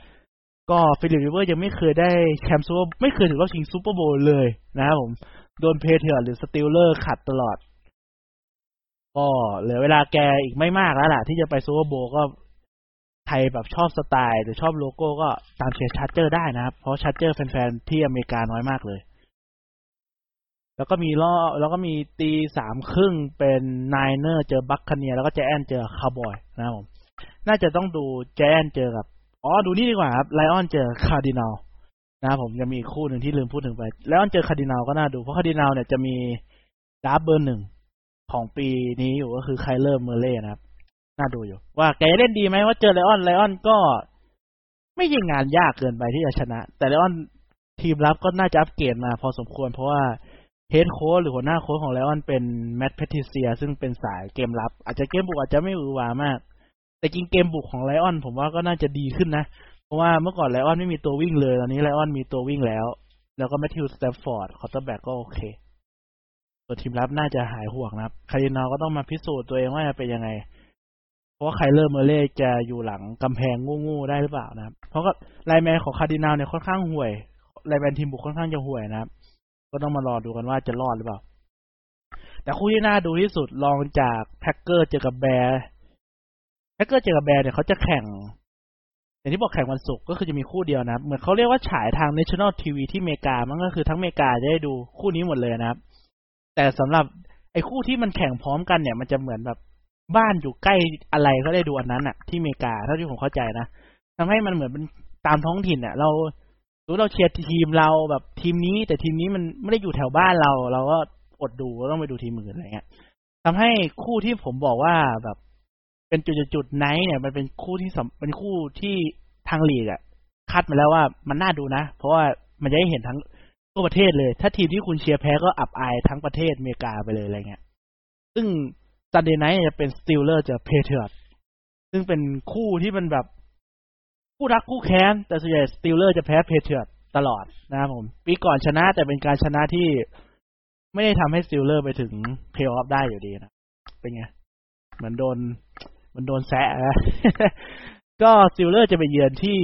ก็ Philip Rivers ยังไม่เคยได้แชมป์ซูเปอร์ไม่เคยถึงรอบชิง Super Bowl เลยนะครับผม โดน Patriot หรือ Steeler ขัดตลอด ก็เหลือเวลาแกอีกไม่มากแล้วล่ะ ที่จะไป Super Bowl ก็ ใครแบบชอบสไตล์หรือชอบโลโก้ก็ตามเชียร์ Charger ได้นะครับ เพราะ Charger แฟนๆ ที่อเมริกาน้อยมากเลย แล้วก็มีล่อแล้วก็มีตีสามครึ่งเป็น Niner เจอ Buccaneer แล้วก็ Giant เจอคาร์บอยนะครับผม น่าจะต้องดูแจนเจอกับ อ๋อ ดูนี่ดีกว่าครับ Lion เจอคาร์ดินัลนะครับผมจะมีอีกคู่หนึ่งที่ลืมพูดถึงไป Lion เจอคาร์ดินัลก็น่าดู เพราะคาร์ดินัลเนี่ยจะมี draft เบอร์หนึ่งของปีนี้อยู่ก็คือ Kyler Murray นะครับ น่าดูอยู่ ว่าแกเล่นดีไหมว่าเจอไลออนไลออนก็ไม่ยิงงานยากเกินไปที่จะชนะ แต่ Lionทีมรับก็น่าจะอัปเกรดมาพอสมควร เพราะว่า head coach หรือหัวหน้าโค้ชของไลออนเป็นแมตต์แพทริเซีย ซึ่งเป็นสายเกมรับ อาจจะเกมบุกอาจจะไม่หวือหวามาก แต่จริงเกมบุกของไลออนผมว่าก็น่าจะดีขึ้นนะ เพราะว่าเมื่อก่อนไลออนไม่มีตัววิ่งเลยตอนนี้ไลออนมีตัววิ่งแล้ว แล้วก็แมทธิวสแตฟฟอร์ด quarterback ก็โอเคส่วนทีมรับน่าจะหายห่วงนะครับคาร์ดินัลก็ต้องมาพิสูจน์ตัวเองว่าจะเป็นยังไง เพราะว่าไคเลอร์เมอร์เรย์จะอยู่หลังกำแพงงูๆได้หรือเปล่านะครับ เพราะก็ lineman ของคาร์ดินัลเนี่ยค่อนข้างห่วย lineman ทีมบุกค่อนข้างจะห่วยนะครับ ก็ต้องมารอดูกันว่าจะรอดหรือเปล่า แต่คู่ที่น่าดูที่สุดลองจากแพ็กเกอร์เจอกับแบร์แพ็กเกอร์เจอกับแบร์เนี่ยเขาจะแข่งอย่างที่บอกแข่งวันศุกร์ก็คือจะมีคู่เดียวนะครับ เหมือนเขาเรียกว่าฉายทาง National TV ที่อเมริกา มันก็คือทั้งอเมริกาจะได้ดูคู่นี้หมดเลยนะครับ แต่สำหรับไอ้คู่ที่มันแข่งพร้อมกันเนี่ย มันจะเหมือนแบบ บ้านอยู่ใกล้อะไรก็ได้ดูอันนั้นอะที่อเมริกาเท่าที่ผมเข้าใจนะทำให้มันเหมือนเป็นตามท้องถิ่นอะเรารู้เราเชียร์ทีมเราแบบทีมนี้ แต่ทีมนี้มันไม่ได้อยู่แถวบ้านเรา เราก็อดดูต้องไปดูทีมอื่นอะไรเงี้ยทำให้คู่ที่ผมบอกว่าแบบ เป็นจุดๆไนท์เนี่ย มันเป็นคู่ที่เป็นคู่ที่ทางลีกอะคัดมาแล้วว่ามันน่าดูนะ เพราะว่ามันจะได้เห็นทั้งทั่วประเทศเลย ถ้าทีมที่คุณเชียร์แพ้ก็อับอายทั้งประเทศอเมริกาไปเลยอะไรเงี้ย ซึ่ง Sunday night จะเป็นสตีลเลอร์เจอแพทริออตซึ่งเป็นคู่ที่มันแบบคู่รักคู่แค้น แต่ส่วนใหญ่สตีลเลอร์จะแพ้แพทริออตตลอดนะครับผม ปีก่อนชนะแต่เป็นการชนะที่ไม่ได้ทำให้สตีลเลอร์ไปถึงเพลย์ออฟได้อยู่ดีนะ เป็นไง เหมือนโดน มันโดนแซะนะก็สตีลเลอร์จะไปเยือนที่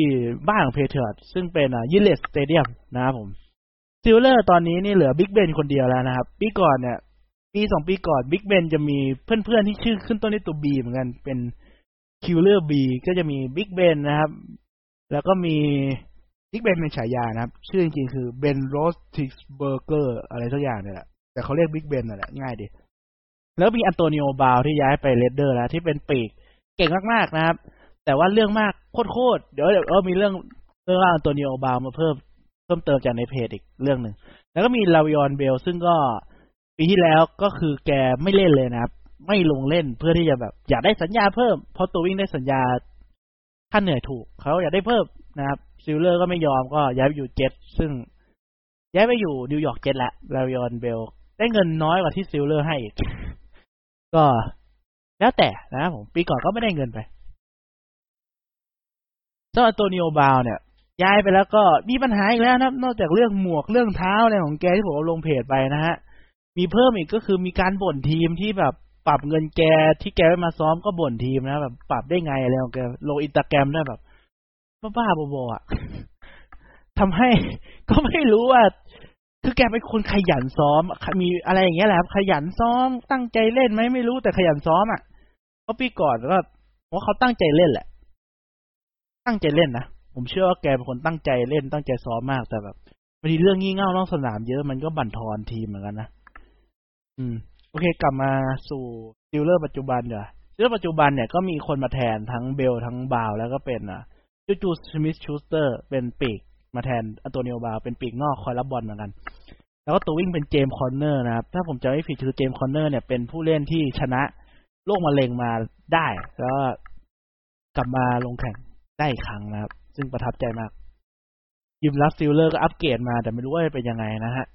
บ้านของแพทริออตซึ่งเป็น Gillette Stadium นะครับผมสตีลเลอร์ตอนนี้นี่เหลือบิ๊กเบนคนเดียวแล้วนะครับ ปีก่อนเนี่ย ปีสองปีก่อนบิ๊กเบนจะมีเพื่อนๆที่ชื่อขึ้นต้นด้วยตัว B เหมือนกันเป็น Killer B ก็จะมีบิ๊กเบนนะครับ แล้วก็มีบิ๊กเบนเป็นฉายานะครับ ชื่อจริงๆคือเบนรอธลิสเบอร์เกอร์อะไรสักอย่างเนี่ยแหละแต่เขาเรียกบิ๊กเบนนั่นแหละง่ายดีแล้วมีอันโตนิโอบราวน์ที่ย้ายไปเรดเดอร์แล้วที่เป็นปีกเก่งมากๆนะครับ แต่ว่าเรื่องมากโคตรๆเดี๋ยวเดี๋ยวมีเรื่องเรื่องอันโตนิโอบราวน์มาเพิ่มเพิ่มเติมจากในเพจอีกเรื่องหนึ่งแล้วก็มีเลวีออนเบลซึ่งก็ ปีที่แล้วก็คือแกไม่เล่นเลยนะครับ ไม่ลงเล่นเพื่อที่จะแบบ อยากได้สัญญาเพิ่ม เพราะตัววิ่งได้สัญญาค่าเหนื่อยถูก เขาอยากได้เพิ่มนะครับสตีลเลอร์ก็ไม่ยอมก็ย้ายไปอยู่เจ็ตซึ่งย้ายไปอยู่นิวยอร์กเจ็ตละเลวีออนเบล ได้เงินน้อยกว่าที่สตีลเลอร์ให้อีก ก็แล้วแต่นะครับผม ปีก่อนก็ไม่ได้เงินไปสำหรับตัวนิโอบาวเนี่ย ย้ายไปแล้วก็มีปัญหาอีกแล้วนะนอกจากเรื่องหมวกเรื่องเท้าอะไรของแกที่ผมเอาลงเพจไปนะฮะ มีเพิ่มอีกก็คือมีการบ่นทีมที่แบบปรับเงินแกที่แกไม่มาซ้อมก็บ่นทีมนะแบบปรับได้ไงอะไรของแกลงอินตาแกรมได้แบบบ้าๆบอๆอะทำให้ก็ไม่รู้ว่า คือแกเป็นคนขยันซ้อม มีอะไรอย่างเงี้ยแหละขยันซ้อม ตั้งใจเล่นไหมไม่รู้แต่ขยันซ้อมอะเพราะปีก่อนก็ว่าเขาตั้งใจเล่นแหละ ตั้งใจเล่นนะผมเชื่อว่าแกเป็นคนตั้งใจเล่นตั้งใจซ้อมมากแต่แบบบางทีเรื่องงี่เง่านอกสนามเยอะมันก็บั่นทอนทีมเหมือนกันนะ อืม โอเค กลับมาสู่สตีลเลอร์ปัจจุบันเดี๋ยวสตีลเลอร์ปัจจุบันเนี่ยก็มีคนมาแทนทั้งเบลทั้งบราวน์แล้วก็เป็นอะจูจูสมิธชูสเตอร์เป็นปีกมาแทนอันโตนิโอบราวน์เป็นปีกนอกคอยรับบอลเหมือนกัน แล้วก็ตัววิ่งเป็นเจมส์คอนเนอร์นะครับ ถ้าผมจำไม่ผิดคือเจมส์คอนเนอร์เนี่ยเป็นผู้เล่นที่ชนะโรคมะเร็งมาได้ แล้วกลับมาลงแข่งได้อีกครั้งนะครับ ซึ่งประทับใจมาก ยิมลัสสตีลเลอร์ก็อัปเกรดมาแต่ไม่รู้ว่าจะเป็นยังไงนะฮะ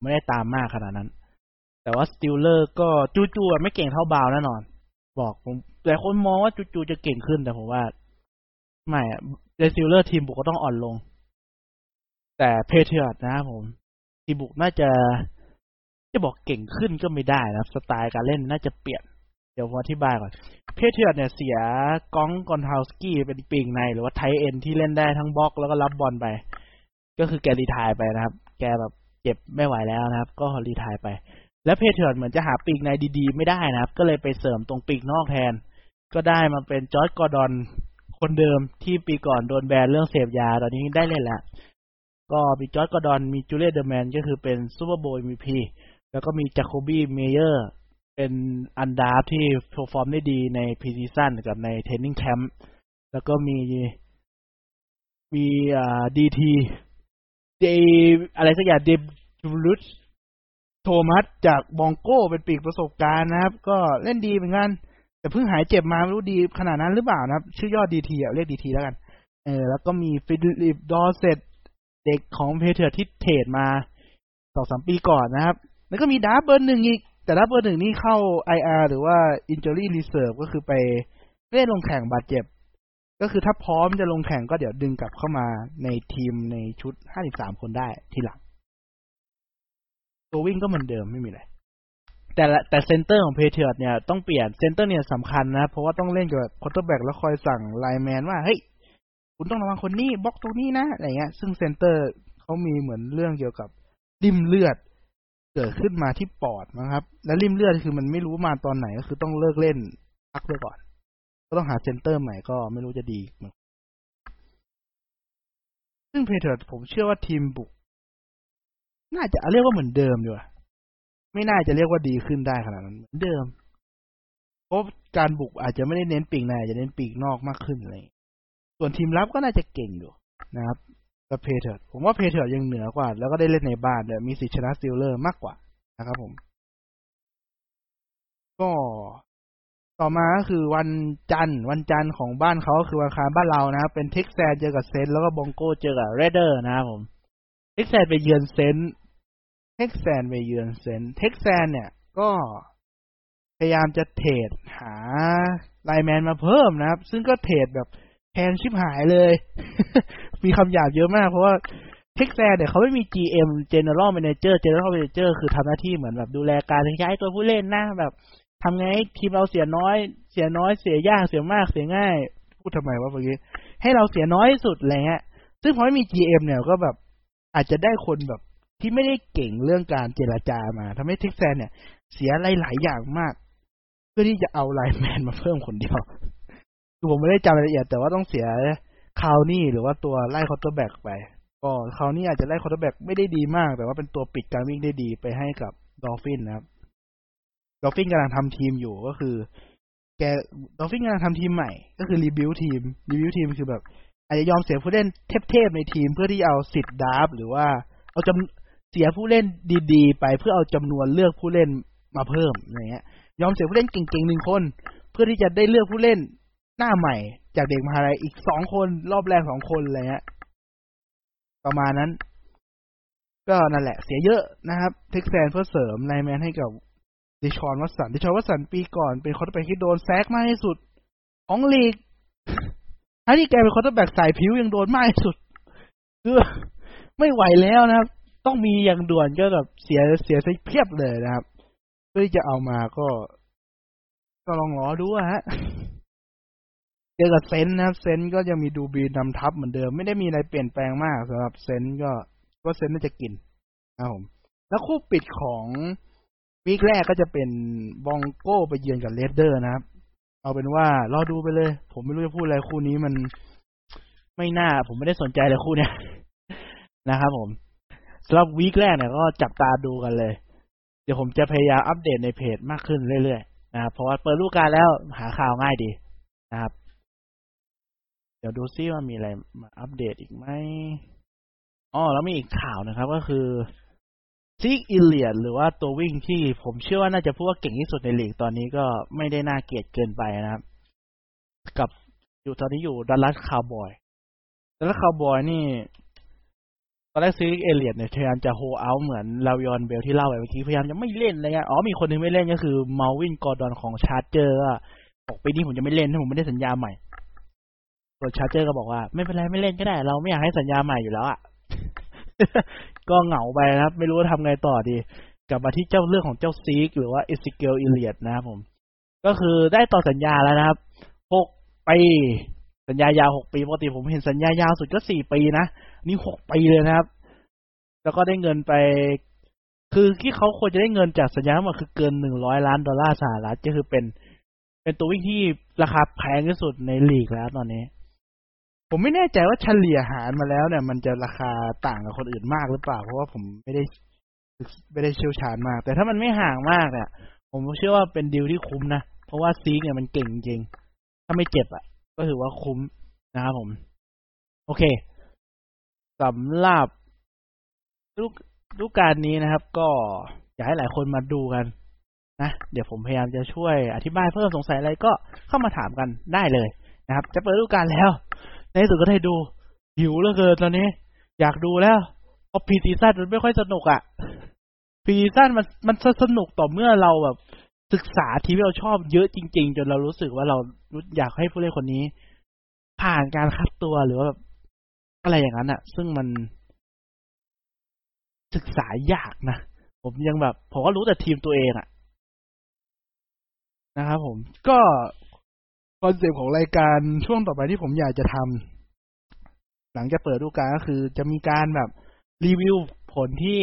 ไม่ได้ตามมากขนาดนั้น แต่ว่าสตีลเลอร์ก็จูจูไม่เก่งเท่าบราวน์แน่นอน บอกผมแต่คนมองว่าจูจูจะเก่งขึ้นแต่ผมว่า ไม่เดสตีลเลอร์ทีมบุกก็ต้องอ่อนลง แต่แพทริออตนะครับผม ทีมบุกน่าจะจะบอกเก่งขึ้นก็ไม่ได้นะสไตล์การเล่นน่าจะเปลี่ยน เดี๋ยวผมอธิบายก่อน แพทริออตเนี่ยเสียร็อบกรอนคาวสกี้เป็นปีกใน หรือว่า tight end ที่เล่นได้ทั้งบล็อกแล้วก็รับบอลไป ก็คือแก retire ไปนะครับ แกแบบเจ็บไม่ไหวแล้วนะครับ ก็ retire ไป แล้วแพทริออตเหมือนจะหาปีกในดีๆ ไม่ได้นะครับ ก็เลยไปเสริมตรงปีกนอกแทน ก็ได้มาเป็นจอร์จกอร์ดอนคนเดิมที่ปีก่อนโดนแบนเรื่องเสพยา ตอนนี้ได้เล่นแล้วก็มีจอร์ดกอร์ดอนมีจูเลียนเอเดลแมนก็คือเป็น Super Bowl MVP แล้วก็มีจาโคบี้เมเยอร์ส เป็น undraft ที่ perform ได้ดีใน preseason กับใน training camp แล้วก็มีมีอ่าดีทีเดอะไรสักอย่างเดมาริอุส โทมัสจากบรองโก้เป็นปีกประสบการณ์นะครับ ก็เล่นดีเหมือนกัน แต่เพิ่งหายเจ็บมาไม่รู้ดีขนาดนั้นหรือเปล่านะครับ ชื่อยอดดีทีเรียกดีทีแล้วกันเออแล้วก็มีฟิลลิปดอร์เซตต์เด็กของแพทริออตที่ trade มาสองสามปีก่อนนะครับ แล้วก็มีดับเบิลหนึ่งอีก แต่ดับเบิลหนึ่งนี่เข้า IR หรือว่า Injury Reserve ก็คือไปไม่ได้ลงแข่งบาดเจ็บ ก็คือถ้าพร้อมจะลงแข่งก็เดี๋ยวดึงกลับเข้ามาในทีมในชุด 53 คนได้ทีหลัง ตัววิ่งก็เหมือนเดิมไม่มีอะไรแต่แต่ center ของแพทริออตเนี่ยต้องเปลี่ยน center เนี่ยสำคัญนะ เพราะว่าต้องเล่นกับ quarterback แล้วคอยสั่ง lineman ว่า เฮ้ย คุณต้องระวังคนนี้บล็อกตรงนี้นะอะไรเงี้ย ซึ่ง center เขามีเหมือนเรื่องเกี่ยวกับลิ่มเลือด เกิดขึ้นมาที่ปอดนะครับ และลิ่มเลือดคือมันไม่รู้มาตอนไหนก็คือต้องเลิกเล่นพักไปก่อน ก็ต้องหา center ใหม่ก็ไม่รู้จะดีมั้งซึ่งแพทริออตผมเชื่อว่าทีมบุก น่าจะเรียกว่าเหมือนเดิมดีกว่าไม่น่าจะเรียกว่าดีขึ้นได้ขนาดนั้นเหมือนเดิมเพราะการบุกอาจจะไม่ได้เน้นปีกในอาจจะเน้นปีกนอกมากขึ้นอะไรส่วนทีมรับก็น่าจะเก่งอยู่นะครับกับแพทริออตผมว่าแพทริออตยังเหนือกว่า แล้วก็ได้เล่นในบ้านเดี๋ยวมีสิทธิชนะสตีลเลอร์มากกว่านะครับผม ก็ต่อมาก็คือวันจันทร์วันจันทร์ของบ้านเขาคือวันอังคารบ้านเรานะครับเป็นเท็กซันส์เจอกับเซนต์แล้วก็บรองโกเจอกับเรดเดอร์นะครับผมเท็กซันส์ไปเยือนเซนต์ เท็กซันส์ไปเยือนเซนต์เท็กซันส์เนี่ยก็พยายามจะ trade หา lineman มาเพิ่มนะครับ ซึ่งก็ trade แบบแพงชิบหายเลย มีคำหยาบเยอะมาก เพราะว่าเท็กซัสเนี่ยเขาไม่มี GM General Manager General Manager คือทำหน้าที่เหมือนแบบดูแลการย้ายตัวผู้เล่นนะแบบทำไงทีมเราเสียน้อย เสียน้อยเสียยากเสียมากเสียง่าย พูดทำไมวะเมื่อกี้ให้เราเสียน้อยที่สุดอะไรเงี้ยซึ่งพอไม่มี GM เนี่ยก็แบบอาจจะได้คนแบบ ที่ไม่ได้เก่งเรื่องการเจรจามาทำให้ Texans เนี่ย เสียหลายอย่างมาก เพื่อที่จะเอา lineman มาเพิ่มคนเดียวคือผมไม่ได้จำรายละเอียด แต่ว่าต้องเสียClowney หรือว่าตัวไล่ quarterback ไป ก็ Clowney อาจจะไล่ quarterback ไม่ได้ดีมาก แต่ว่าเป็นตัวปิดการวิ่งได้ดีไปให้กับ Dolphins นะครับ Dolphins กำลังทำทีมอยู่ก็คือ แก Dolphins กำลังทำทีมใหม่ ก็คือ rebuild ทีม rebuild ทีมคือแบบ อาจจะยอมเสียผู้เล่นเทพๆในทีมเพื่อที่เอาสิทธิ์ draft หรือว่าเอาจำ เสียผู้เล่นดีๆ ไปเพื่อเอาจำนวนเลือกผู้เล่นมาเพิ่มอะไรเงี้ย ยอมเสียผู้เล่นเก่งๆหนึ่งคน เพื่อที่จะได้เลือกผู้เล่นหน้าใหม่ จากเด็กมหาลัยอีกสองคนรอบแรกสองคนอะไรเงี้ยประมาณนั้น ก็นั่นแหละ เสียเยอะนะครับ Texans เพื่อเสริม lineman ให้กับ Deshaun Watson Deshaun Watson ปีก่อนเป็น quarterback ที่โดน sack มากที่สุด ของลีกทั้งที่แกเป็น quarterback สายพลิ้วยังโดนมากที่สุดคือไม่ไหวแล้วนะครับ ต้องมีอย่างด่วนก็แบบเสียเสียเพียบเลยนะครับเพื่อจะเอามาก็ ก็ลองรอดูฮะเจอกับ Saints นะครับ Saints ก็ยังมี Drew Brees นำทัพเหมือนเดิม ไม่ได้มีอะไรเปลี่ยนแปลงมากสำหรับ Saints ก็ว่า Saints น่าจะกินนะครับผมแล้วคู่ปิดของ week แรกก็จะเป็น Broncos ไปเยือนกับ Raiders นะครับ เอาเป็นว่ารอดูไปเลย ผมไม่รู้จะพูดอะไรคู่นี้มันไม่น่า ผมไม่ได้สนใจเลยคู่เนี้ยนะครับผม สำหรับวีคแรกเนี่ยก็จับตาดูกันเลย เดี๋ยวผมจะพยายามอัปเดตในเพจมากขึ้นเรื่อยๆนะครับเพราะว่าเปิดรูปการแล้วหาข่าวง่ายดีนะครับ เดี๋ยวดูซิว่ามีอะไรมาอัปเดตอีกไหมอ๋อแล้วมีอีกข่าวนะครับ ก็คือซิกอิเลียดหรือว่าตัววิ่งที่ผมเชื่อว่าน่าจะพูดว่าเก่งที่สุดในลีกตอนนี้ก็ไม่ได้น่าเกลียดเกินไปนะครับ กับอยู่ตอนนี้อยู่ Dallas Cowboys Dallas Cowboys นี่ ตอนแรก Zeke Elliott เนี่ยพยายามจะ hold out เหมือน Le'Veon Bell ที่เล่าไปเมื่อกี้พยายามจะไม่เล่นอะไรเงี้ยอ๋อมีคนนึงไม่เล่นก็คือ Melvin Gordon ของ Chargers บอกปีนี้ผมจะไม่เล่นถ้าผมไม่ได้สัญญาใหม่ตัว Chargers ก็บอกว่าไม่เป็นไรไม่เล่นก็ได้ เราไม่อยากให้สัญญาใหม่อยู่แล้วอะก็เหงาไปนะครับ ไม่รู้ว่าทำไงต่อดี กลับมาที่เจ้าเรื่องของเจ้า Zeke หรือว่า Ezekiel Elliott นะครับผม ก็คือได้ต่อสัญญาแล้วนะครับหกปี สัญญายาวหกปีปกติผมเห็นสัญญายาวสุดก็สี่ปีนะนี่หกปีเลยนะครับ แล้วก็ได้เงินไป คือที่เขาควรจะได้เงินจากสัญญาทั้งหมดคือเกินหนึ่งร้อยล้านดอลลาร์สหรัฐก็คือเป็น เป็นตัววิ่งที่ราคาแพงที่สุดในลีกแล้วตอนนี้ ผมไม่แน่ใจว่าเฉลี่ยหารมาแล้วเนี่ย มันจะราคาต่างกับคนอื่นมากหรือเปล่า เพราะว่าผมไม่ได้ไม่ได้เชี่ยวชาญมาก แต่ถ้ามันไม่ห่างมากเนี่ย ผมเชื่อว่าเป็นดีลที่คุ้มนะ เพราะว่าซีกเนี่ยมันเก่งจริง ถ้าไม่เจ็บอะ ก็ถือว่าคุ้มนะครับผม โอเคสำหรับลูกลูกการนี้นะครับ ก็อยากให้หลายคนมาดูกันนะเดี๋ยวผมพยายามจะช่วยอธิบายเพิ่มสงสัยอะไรก็เข้ามาถามกันได้เลยนะครับ จะเปิดฤดูกกาลแล้ว ในสุดก็ได้ดู หิวเหลือเกินตอนนี้ อยากดูแล้วเพราะ preseason มันไม่ค่อยสนุกอะ preseason มันมันสนุกต่อเมื่อเราแบบ ศึกษาทีมที่เราชอบเยอะจริง ๆ จนเรารู้สึกว่าเราอยากให้ผู้เล่นคนนี้ ผ่านการคัดตัวหรือว่าแบบอะไรอย่างนั้นอะ่ะซึ่งมันศึกษายากนะผมยังแบบ ผมก็รู้แต่ทีมตัวเองอะนะครับผมก็concept ของรายการช่วงต่อไปที่ผมอยากจะทำหลังจากเปิดฤดูกาลก็คือจะมีการแบบรีวิวผลที่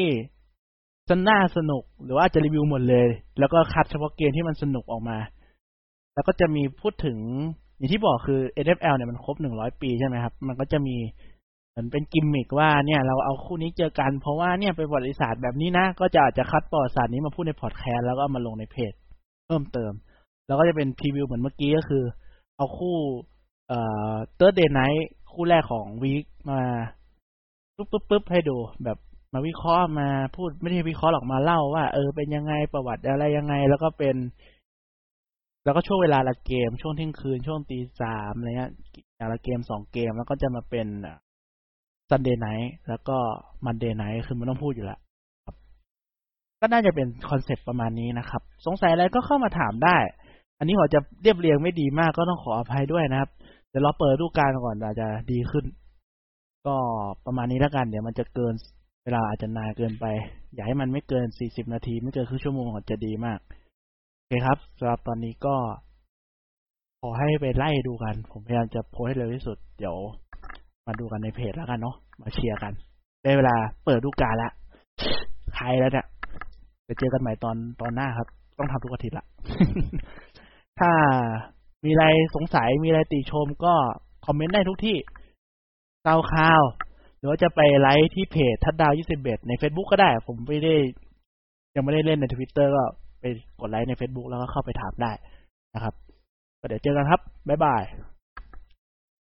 จะน่าสนุกหรือว่าจะรีวิวหมดเลย แล้วก็คัดเฉพาะเกมที่มันสนุกออกมา แล้วก็จะมีพูดถึง อย่างที่บอกคือ NFL เนี่ยมันครบหนึ่งร้อยปีใช่ไหมครับ มันก็จะมีเหมือนเป็นกิมมิกว่าเนี่ยเราเอาคู่นี้เจอกัน เพราะว่าเนี่ยเป็นประวัติศาสตร์แบบนี้นะ ก็จะอาจจะคัดประวัติศาสตร์นี้มาพูดในพอดแคสต์แล้วก็มาลงในเพจเพิ่มเติม แล้วก็จะเป็น preview เหมือนเมื่อกี้ก็คือ เอาคู่เอ่อ Thursday Night คู่แรกของ week มาปุ๊บปุ๊บปุ๊บให้ดูแบบ มาวิเคราะห์มาพูดไม่ได้วิเคราะห์หรอกมาเล่าว่า เออเป็นยังไงประวัติอะไรยังไง แล้วก็เป็น แล้วก็ช่วงเวลาละเกม ช่วงเที่ยงคืนช่วงตีสามอะไรเงี้ยอย่างละเกมสองเกมแล้วก็จะมาเป็น Sunday Night แล้วก็ Monday Night คือมันต้องพูดอยู่แล้วก็น่าจะเป็นคอนเซปต์ประมาณนี้นะครับ สงสัยอะไรก็เข้ามาถามได้ อันนี้ผมจะเรียบเรียงไม่ดีมากก็ต้องขออภัยด้วยนะครับ เดี๋ยวเราเปิดดูการก่อนอาจจะดีขึ้น ก็ประมาณนี้แล้วกัน เดี๋ยวมันจะเกิน เวลาอาจจะนานเกินไป อยากให้มันไม่เกินสี่สิบนาที ไม่เกินครึ่งชั่วโมงจะดีมากโอเคครับสำหรับตอนนี้ก็ขอให้ไปไล่ดูกัน ผมพยายามจะโพสให้เร็วที่สุด เดี๋ยว มาดูกันในเพจแล้วกันเนาะ มาเชียร์กัน ได้เวลาเปิดดูการละใครแล้วเนี่ย ไปเจอกันใหม่ตอนตอนหน้าครับ ต้องทำทุกอาทิตย์ละ ถ้ามีอะไรสงสัย มีอะไรติชมก็คอมเมนต์ได้ทุกที่เตาข่าว หรือว่าจะไปไลฟ์ที่เพจทัดดาวยี่สิบเอ็ดใน Facebook ก็ได้ ผมไม่ได้ ยังไม่ได้เล่นในทวิตเตอร์ก็ไปกดไลค์ใน Facebook แล้วก็เข้าไปถามได้นะครับเดี๋ยวเจอกันครับ บ๊ายบาย